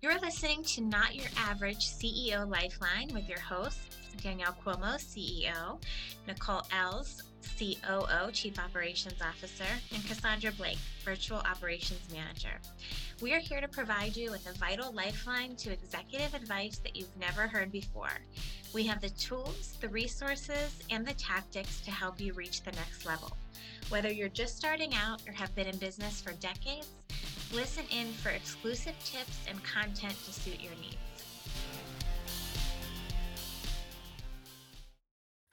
You're listening to Not Your Average CEO Lifeline with your hosts, Danielle Cuomo, CEO, Nicole Els, COO, Chief Operations Officer, and Cassandra Blake, Virtual Operations Manager. We are here to provide you with a vital lifeline to executive advice that you've never heard before. We have the tools, the resources, and the tactics to help you reach the next level. Whether you're just starting out or have been in business for decades, listen in for exclusive tips and content to suit your needs.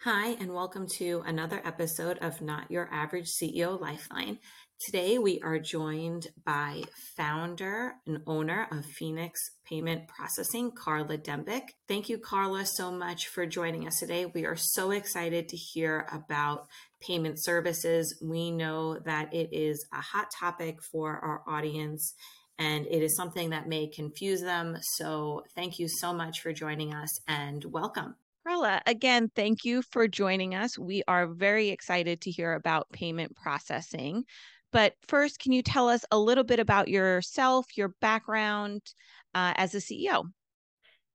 Hi, and welcome to another episode of Not Your Average CEO Lifeline. Today, we are joined by founder and owner of Phoenix Payment Processing, Karla Dembik. Thank you, Karla, so much for joining us today. We are so excited to hear about payment services. We know that it is a hot topic for our audience and it is something that may confuse them. So, thank you so much for joining us and welcome. Karla, again, thank you for joining us. We are very excited to hear about payment processing. But first, can you tell us a little bit about yourself, your background uh, as a CEO?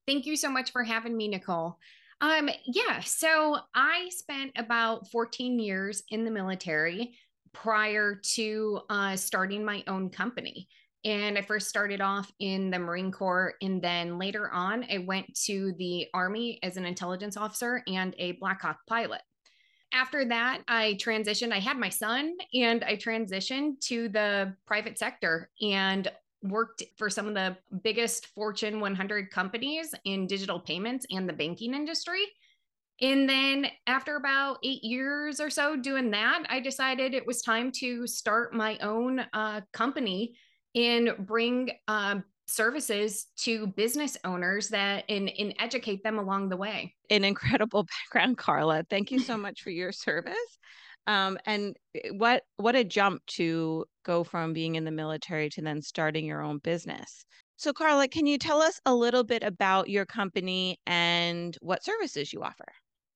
Thank you so much for having me, Nicole. Um, yeah, so I spent about 14 years in the military prior to uh, starting my own company. And I first started off in the Marine Corps. And then later on, I went to the Army as an intelligence officer and a Black Hawk pilot after that, I transitioned. I had my son and I transitioned to the private sector and worked for some of the biggest Fortune 100 companies in digital payments and the banking industry. And then after about eight years or so doing that, I decided it was time to start my own uh, company and bring um, services to business owners that and, and educate them along the way. An incredible background, Karla. Thank you so much for your service. Um, and eh, what what a jump to go from being in the military to then starting your own business. So, Karla, can you tell us a little bit about your company and what services you offer?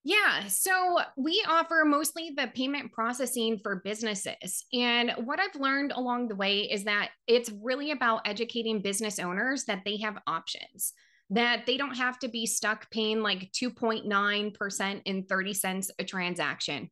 Yeah. So we offer mostly the payment processing for businesses. And what I've learned along the way is that it's really about educating business owners that they have options, that they don't have to be stuck paying like 2.9% and 30 cents a transaction.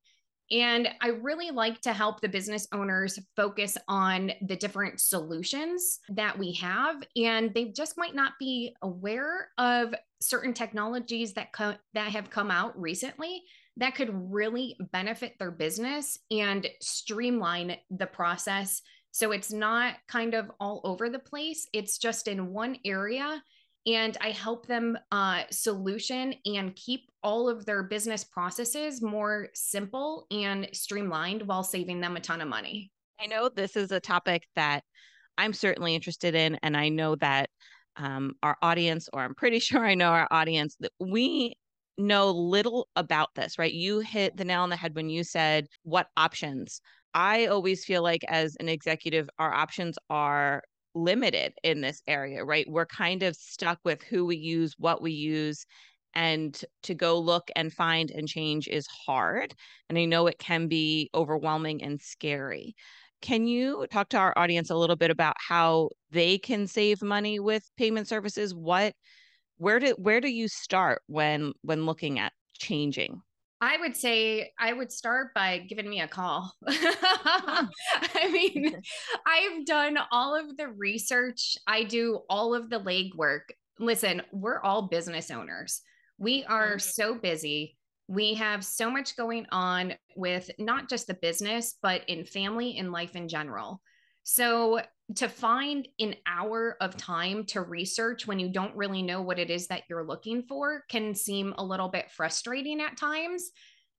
And I really like to help the business owners focus on the different solutions that we have. And they just might not be aware of certain technologies that, co- that have come out recently that could really benefit their business and streamline the process. So it's not kind of all over the place, it's just in one area and I help them uh, solution and keep all of their business processes more simple and streamlined while saving them a ton of money. I know this is a topic that I'm certainly interested in, and I know that um, our audience, or I'm pretty sure I know our audience, that we know little about this, right? You hit the nail on the head when you said what options. I always feel like as an executive, our options are limited in this area, right? We're kind of stuck with who we use, what we use, and to go look and find and change is hard. And I know it can be overwhelming and scary. Can you talk to our audience a little bit about how they can save money with payment services? What where do where do you start when when looking at changing? I would say I would start by giving me a call. I mean, I've done all of the research, I do all of the legwork. Listen, we're all business owners. We are mm-hmm. so busy. We have so much going on with not just the business, but in family and life in general. So, to find an hour of time to research when you don't really know what it is that you're looking for can seem a little bit frustrating at times.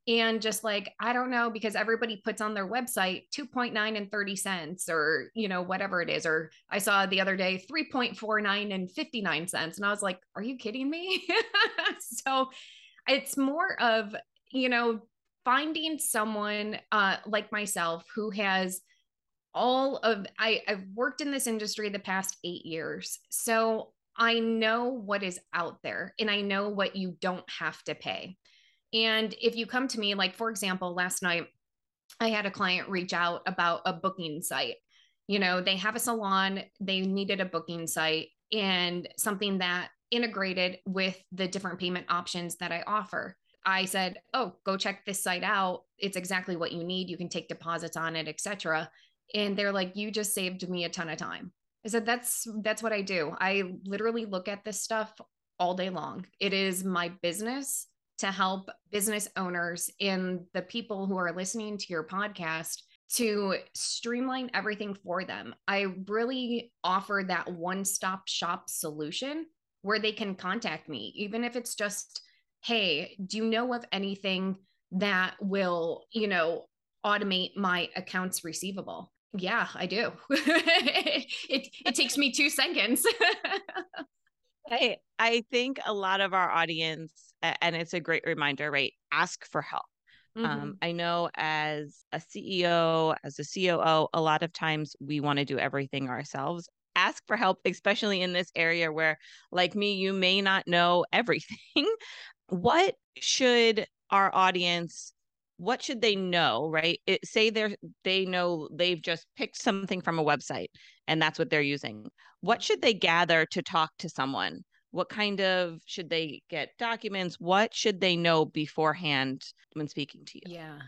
And just like, I don't know, because everybody puts on their website 2.9 and 30 cents or, you know, whatever it is. Or I saw the other day 3.49 and 59 cents. And I was like, are you kidding me? so it's more of, you know, finding someone uh, like myself who has all of I, I've worked in this industry the past eight years. So I know what is out there and I know what you don't have to pay. And if you come to me, like for example, last night I had a client reach out about a booking site. You know, they have a salon, they needed a booking site, and something that integrated with the different payment options that I offer. I said, "Oh, go check this site out. It's exactly what you need. You can take deposits on it, etc." And they're like, "You just saved me a ton of time." I said, "That's that's what I do. I literally look at this stuff all day long. It is my business to help business owners and the people who are listening to your podcast to streamline everything for them. I really offer that one stop shop solution where they can contact me, even if it's just, hey, do you know of anything that will, you know, automate my accounts receivable? Yeah, I do. it it takes me 2 seconds. I I think a lot of our audience and it's a great reminder, right? Ask for help. Mm-hmm. Um, I know as a CEO, as a COO, a lot of times we want to do everything ourselves. Ask for help, especially in this area where, like me, you may not know everything. what should our audience what should they know right? It, say they're they know they've just picked something from a website and that's what they're using. What should they gather to talk to someone? What kind of should they get documents? What should they know beforehand when speaking to you? Yeah.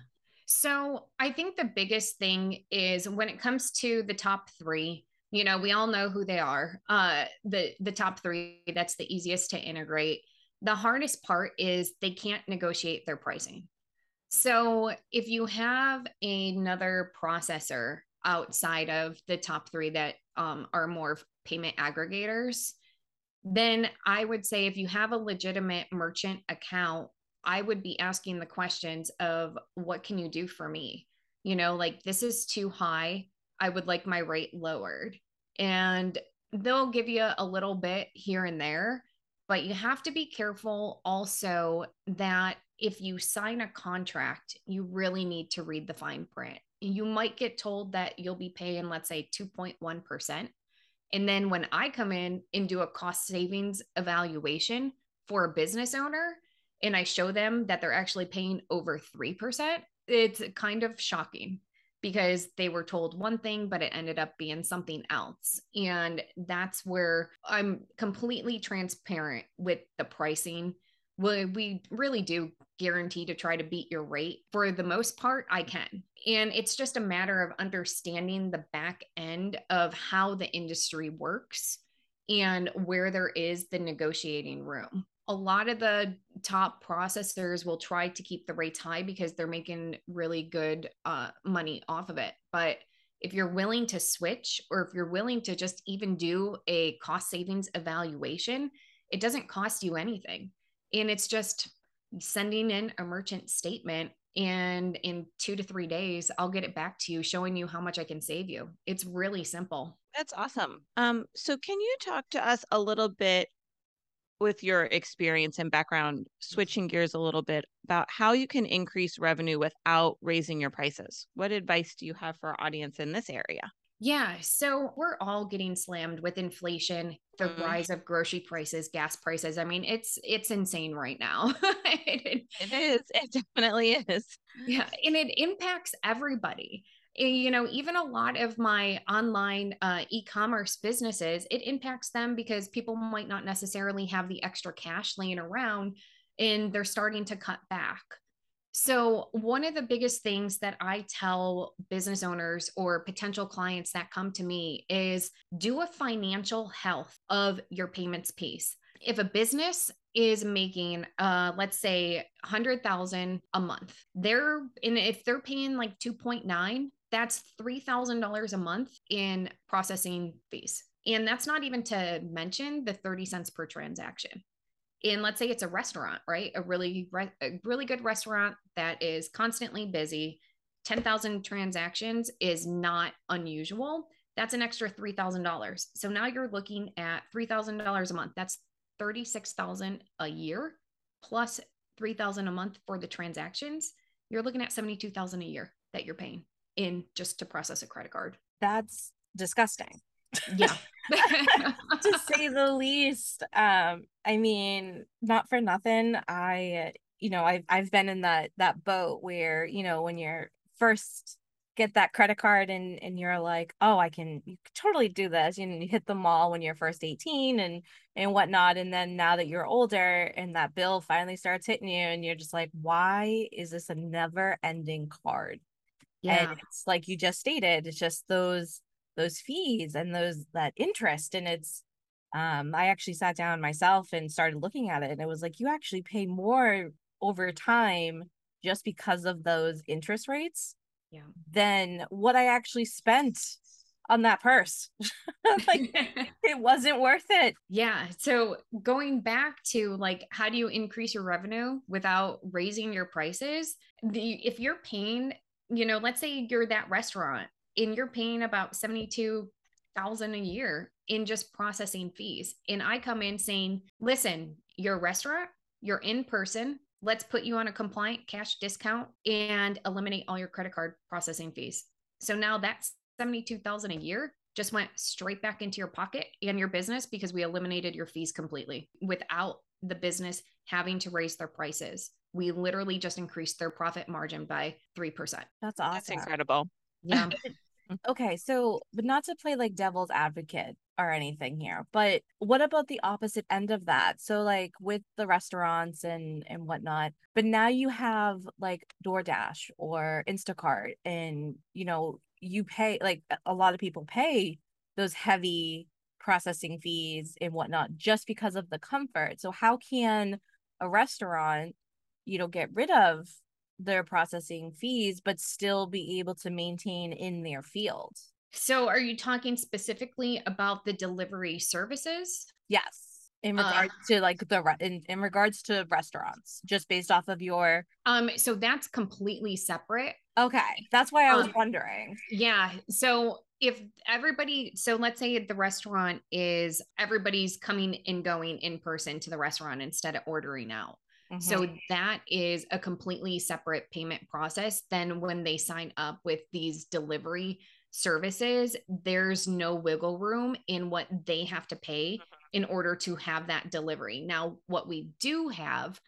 So i think the biggest thing is when it comes to the top three you know we all know who they are uh the the top three that's the easiest to integrate. The hardest part is they can't negotiate their pricing so if you have another processor outside of the top three that um, are more payment aggregators then I would say if you have a legitimate merchant account, I would be asking the questions of what can you do for me? You know, like this is too high. I would like my rate lowered. And they'll give you a little bit here and there, but you have to be careful also that if you sign a contract, you really need to read the fine print. You might get told that you'll be paying, let's say, 2.1%. And then when I come in and do a cost savings evaluation for a business owner and I show them that they're actually paying over 3%, it's kind of shocking because they were told one thing, but it ended up being something else. And that's where I'm completely transparent with the pricing. We, we really do guarantee to try to beat your rate. For the most part, I can. And it's just a matter of understanding the back end of how the industry works and where there is the negotiating room. A lot of the top processors will try to keep the rates high because they're making really good uh, money off of it. But if you're willing to switch, or if you're willing to just even do a cost savings evaluation, it doesn't cost you anything. And it's just sending in a merchant statement and in two to three days i'll get it back to you showing you how much i can save you it's really simple that's awesome um so can you talk to us a little bit with your experience and background switching gears a little bit about how you can increase revenue without raising your prices what advice do you have for our audience in this area yeah. So we're all getting slammed with inflation, the mm. rise of grocery prices, gas prices. I mean, it's it's insane right now. it, it is. It definitely is. Yeah. And it impacts everybody. Eh, you know, even a lot of my online uh, e-commerce businesses, it impacts them because people might not necessarily have the extra cash laying around and they're starting to cut back. So, one of the biggest things that I tell business owners or potential clients that come to me is do a financial health of your payments piece. If a business is making uh let's say 100,000 a month. They're and if they're paying like 2.9, that's $3,000 a month in processing fees. And that's not even to mention the 30 cents per transaction and let's say it's a restaurant, right? A really a really good restaurant that is constantly busy. 10,000 transactions is not unusual. That's an extra $3,000. So now you're looking at $3,000 a month. That's 36,000 a year plus 3,000 a month for the transactions. You're looking at 72,000 a year that you're paying in just to process a credit card. That's disgusting. Yeah. to say the least. Um, I mean, not for nothing. I, you know, I've I've been in that that boat where, you know, when you're first get that credit card and and you're like oh i can you can totally do this you, know, you hit the mall when you're first 18 and and whatnot and then now that you're older and that bill finally starts hitting you and you're just like why is this a never ending card yeah and it's like you just stated it's just those those fees and those that interest and it's um i actually sat down myself and started looking at it and it was like you actually pay more over time just because of those interest rates yeah. than what I actually spent on that purse. like it wasn't worth it. Yeah. So going back to like how do you increase your revenue without raising your prices? The if you're paying, you know, let's say you're that restaurant and you're paying about 72,000 a year in just processing fees. And I come in saying, "Listen, you're a restaurant, you're in person, let's put you on a compliant cash discount and eliminate all your credit card processing fees. So now that's 72,000 a year just went straight back into your pocket and your business because we eliminated your fees completely without the business having to raise their prices. We literally just increased their profit margin by 3%. That's awesome. That's incredible. Yeah. okay, so but not to play like devil's advocate, or anything here but what about the opposite end of that so like with the restaurants and and whatnot but now you have like doordash or instacart and you know you pay like a lot of people pay those heavy processing fees and whatnot just because of the comfort so how can a restaurant you know get rid of their processing fees but still be able to maintain in their field so, are you talking specifically about the delivery services? Yes. In regards uh, to like the in, in regards to restaurants, just based off of your um, so that's completely separate. Okay, that's why I was um, wondering. Yeah. So if everybody, so let's say the restaurant is everybody's coming and going in person to the restaurant instead of ordering out. Mm-hmm. So that is a completely separate payment process than when they sign up with these delivery services, there's no wiggle room in what they have to pay mm-hmm. in order to have that delivery. Now, what we do have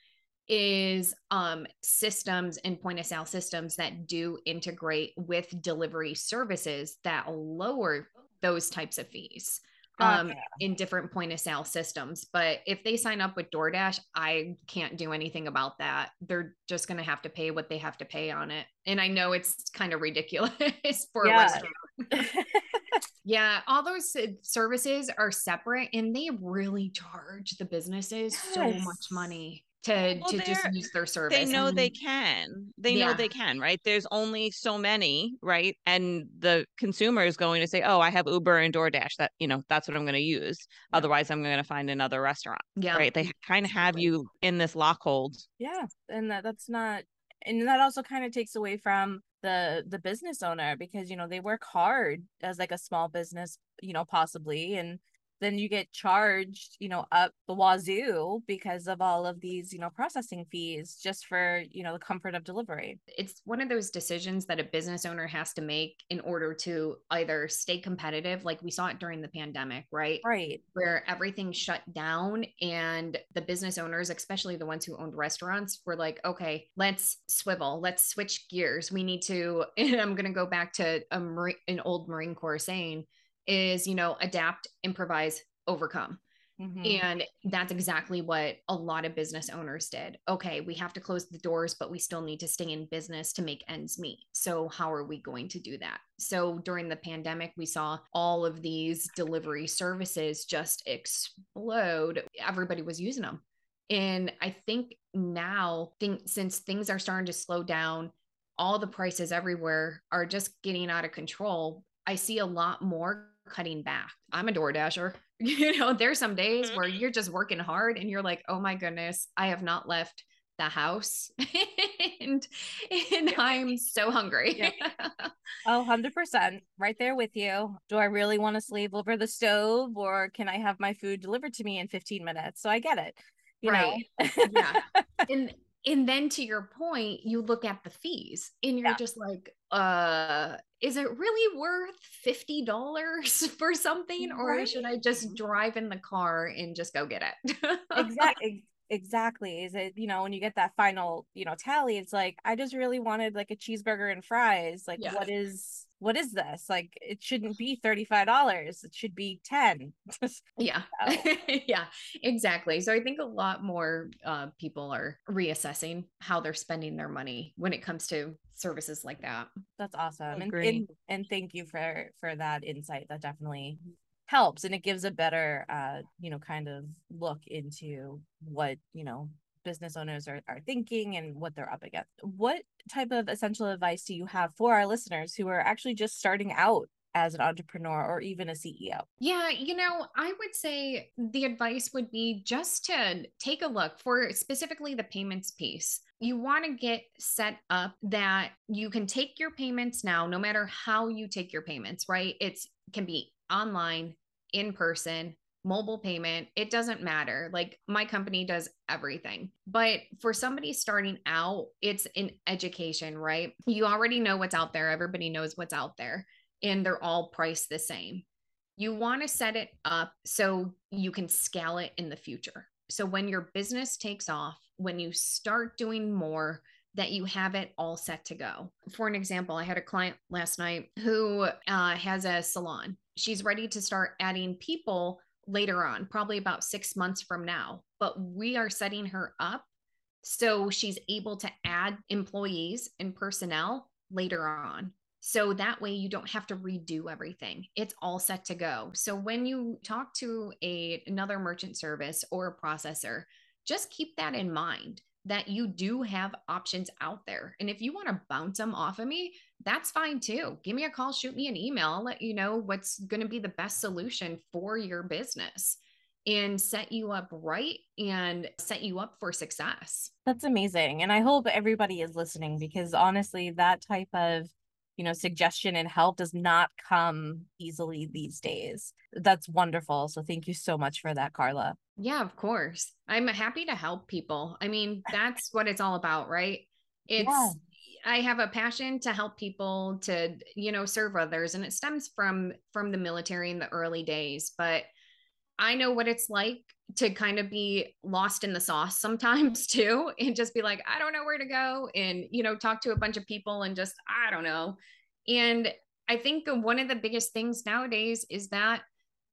is um, systems and point of sale systems that do integrate with delivery services that lower those types of fees um, in different point of sale systems. But if they sign up with DoorDash, I can't do anything about that. They're just going to have to pay what they have to pay on it. And I know it's kind of ridiculous for yeah. a restaurant. yeah, all those services are separate and they really charge the businesses yes. so much money to well, to just use their service. They know and, they can. They yeah. know they can, right? There's only so many, right? And the consumer is going to say, "Oh, I have Uber and DoorDash. That you know, that's what I'm going to use. Yeah. Otherwise, I'm going to find another restaurant." Yeah, right. They kind of have you in this lockhold. Yeah, and that that's not, and that also kind of takes away from the the business owner because you know they work hard as like a small business, you know, possibly and then you get charged, you know, up the wazoo because of all of these, you know, processing fees just for, you know, the comfort of delivery. It's one of those decisions that a business owner has to make in order to either stay competitive, like we saw it during the pandemic, right? Right. Where everything shut down and the business owners, especially the ones who owned restaurants, were like, okay, let's swivel, let's switch gears. We need to, and I'm going to go back to a, an old Marine Corps saying, is, you know, adapt, improvise, overcome. Mm-hmm. And that's exactly what a lot of business owners did. Okay, we have to close the doors, but we still need to stay in business to make ends meet. So, how are we going to do that? So, during the pandemic, we saw all of these delivery services just explode. Everybody was using them. And I think now, think, since things are starting to slow down, all the prices everywhere are just getting out of control. I see a lot more cutting back. I'm a door dasher. You know, there's some days where mm-hmm. you're just working hard and you're like, oh my goodness, I have not left the house and and I'm so hungry. Yeah. Oh, 100% right there with you. Do I really want to slave over the stove or can I have my food delivered to me in 15 minutes? So I get it. You right. yeah. And and then to your point, you look at the fees and you're yeah. just like, uh, is it really worth $50 for something? Or right. should I just drive in the car and just go get it? exactly. exactly is it you know when you get that final you know tally it's like i just really wanted like a cheeseburger and fries like Yeah. what is what is this like it shouldn't be $35 it should be 10 Yeah. Oh. yeah, exactly. So I think a lot more uh, people are reassessing how they're spending their money when it comes to services like that. that's awesome and, and and thank you for for that insight that definitely helps and it gives a better uh you know kind of look into what you know business owners are, are thinking and what they're up against what type of essential advice do you have for our listeners who are actually just starting out as an entrepreneur or even a ceo Yeah, you know, I would say the advice would be just to take a look for specifically the payments piece. You want to get set up that you can take your payments now, no matter how you take your payments, right? It's can be online, in person, mobile payment, it doesn't matter. Like my company does everything. But for somebody starting out, it's in education, right? You already know what's out there. Everybody knows what's out there and they're all priced the same. You want to set it up so you can scale it in the future. So when your business takes off, when you start doing more, that you have it all set to go. For an example, I had a client last night who uh, has a salon. She's ready to start adding people later on, probably about six months from now. But we are setting her up so she's able to add employees and personnel later on. So that way you don't have to redo everything. It's all set to go. So when you talk to a another merchant service or a processor, just keep that in mind that you do have options out there. And if you want to bounce them off of me, that's fine too. Give me a call, shoot me an email. I'll let you know what's going to be the best solution for your business and set you up right and set you up for success. That's amazing. And I hope everybody is listening because honestly, that type of, you know, suggestion and help does not come easily these days. That's wonderful. So thank you so much for that, Karla. Yeah, of course. I'm happy to help people. I mean, that's what it's all about, right? It's Yeah. I have a passion to help people to, you know, serve others and it stems from from the military in the early days, but I know what it's like to kind of be lost in the sauce sometimes too and just be like I don't know where to go and you know talk to a bunch of people and just I don't know. And I think one of the biggest things nowadays is that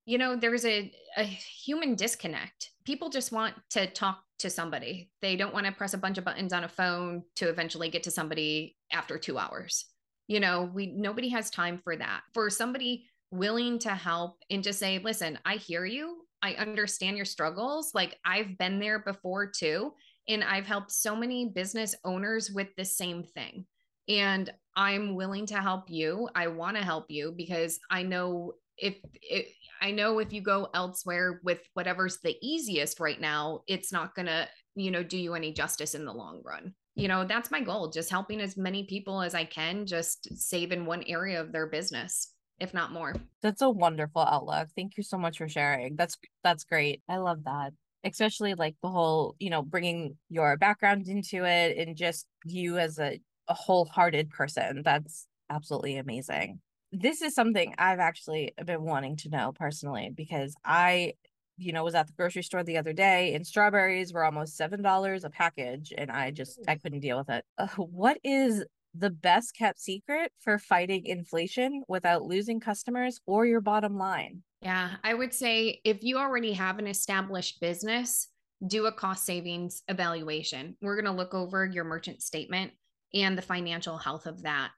you know there's a, a human disconnect. People just want to talk to somebody. They don't want to press a bunch of buttons on a phone to eventually get to somebody after two hours. You know we nobody has time for that. For somebody willing to help and just say listen i hear you. I understand your struggles. Like i've been there before too and i've helped so many business owners with the same thing. And i'm willing to help you. I want to help you because i know if it, I know if you go elsewhere with whatever's the easiest right now, it's not going to, you know, do you any justice in the long run. You know, that's my goal, just helping as many people as I can just save in one area of their business, if not more. That's a wonderful outlook. Thank you so much for sharing. That's that's great. I love that. Especially like the whole, you know, bringing your background into it and just you as a, a wholehearted person. That's absolutely amazing. This is something I've actually been wanting to know personally because I, you know, was at the grocery store the other day and strawberries were almost $7 a package and I just I couldn't deal with it. Uh, what is the best kept secret for fighting inflation without losing customers or your bottom line? Yeah, I would say if you already have an established business, do a cost savings evaluation. We're going to look over your merchant statement and the financial health of that.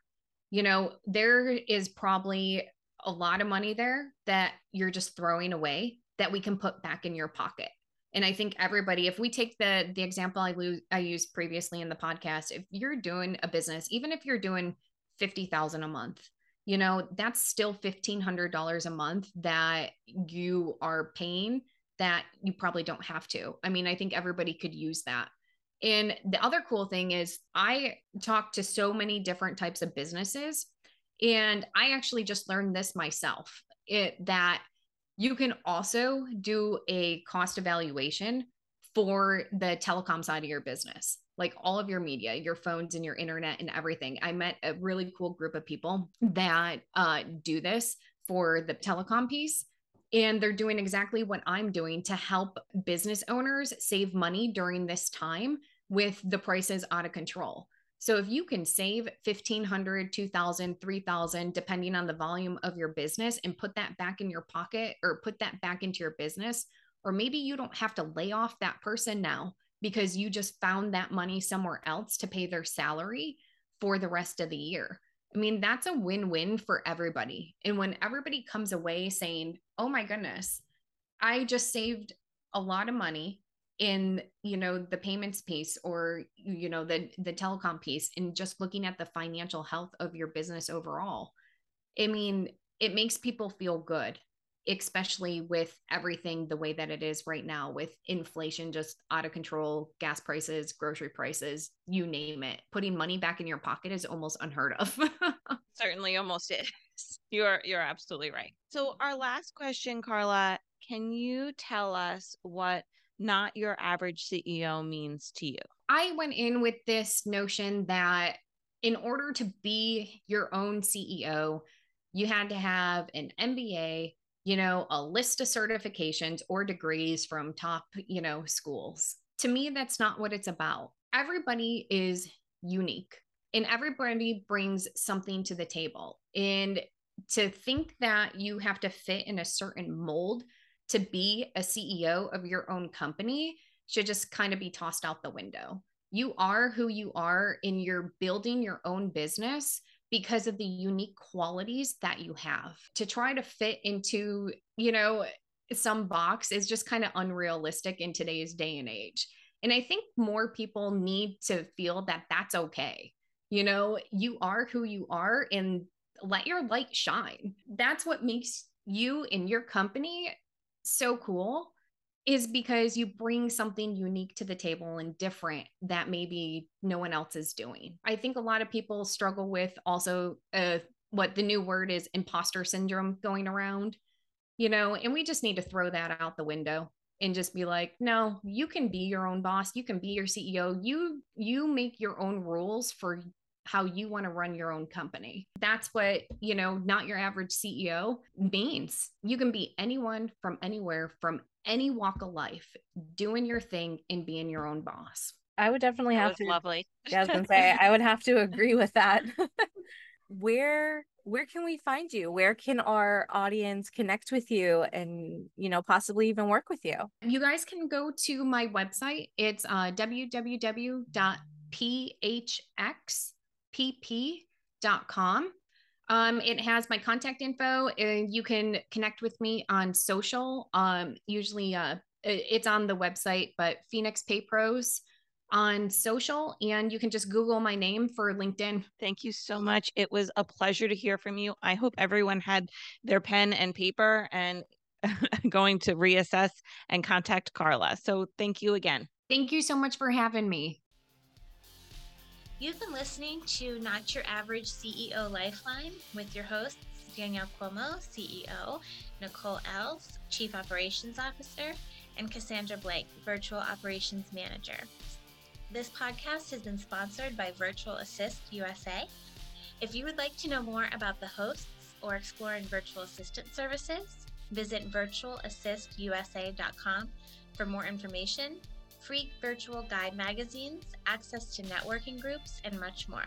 You know, there is probably a lot of money there that you're just throwing away that we can put back in your pocket. And I think everybody, if we take the the example I lose I used previously in the podcast, if you're doing a business, even if you're doing 50,000 a month, you know, that's still $1500 a month that you are paying that you probably don't have to. I mean, I think everybody could use that. And the other cool thing is, I talk to so many different types of businesses, and I actually just learned this myself it, that you can also do a cost evaluation for the telecom side of your business, like all of your media, your phones, and your internet, and everything. I met a really cool group of people that uh, do this for the telecom piece And they're doing exactly what I'm doing to help business owners save money during this time with the prices out of control. So if you can save 1500, 2000, 3000 depending on the volume of your business and put that back in your pocket or put that back into your business or maybe you don't have to lay off that person now because you just found that money somewhere else to pay their salary for the rest of the year. I mean, that's a win win for everybody. And when everybody comes away saying, oh my goodness, I just saved a lot of money in you know the payments piece or you know the the telecom piece and just looking at the financial health of your business overall i mean it makes people feel good especially with everything the way that it is right now with inflation just out of control gas prices grocery prices you name it. Putting money back in your pocket is almost unheard of. Certainly almost is. You're you're absolutely right. So our last question karla can you tell us what not your average ceo means to you i went in with this notion that in order to be your own ceo you had to have an mba you know, a list of certifications or degrees from top, you know, schools. To me, that's not what it's about. Everybody is unique and everybody brings something to the table. And to think that you have to fit in a certain mold to be a CEO of your own company should just kind of be tossed out the window. You are who you are, and you're building your own business because of the unique qualities that you have. To try to fit into, you know, some box is just kind of unrealistic in today's day and age. And I think more people need to feel that that's okay. You know, you are who you are and let your light shine. That's what makes you and your company so cool is because you bring something unique to the table and different that maybe no one else is doing. I think a lot of people struggle with also uh, what the new word is imposter syndrome going around, you know, and we just need to throw that out the window and just be like no you can be your own boss you can be your ceo you you make your own rules for how you want to run your own company. That's what, you know, not your average CEO means. You can be anyone from anywhere, from any walk of life, doing your thing and being your own boss. I would definitely that have to lovely. Yeah, I was gonna say I would have to agree with that. where where can we find you? Where can our audience connect with you and you know possibly even work with you? You guys can go to my website. It's uh, www.phxpp.com. Um, it has my contact info, and you can connect with me on social. Um, usually, uh, it's on the website, but Phoenix Pay Pros on social, and you can just Google my name for LinkedIn. Thank you so much. It was a pleasure to hear from you. I hope everyone had their pen and paper and going to reassess and contact Karla. So, thank you again. Thank you so much for having me. You've been listening to Not Your Average CEO Lifeline with your hosts, Danielle Cuomo, CEO, Nicole Ells, Chief Operations Officer, and Cassandra Blake, Virtual Operations Manager. This podcast has been sponsored by Virtual Assist USA. If you would like to know more about the hosts or exploring virtual assistant services, visit virtualassistusa.com for more information free virtual guide magazines, access to networking groups, and much more.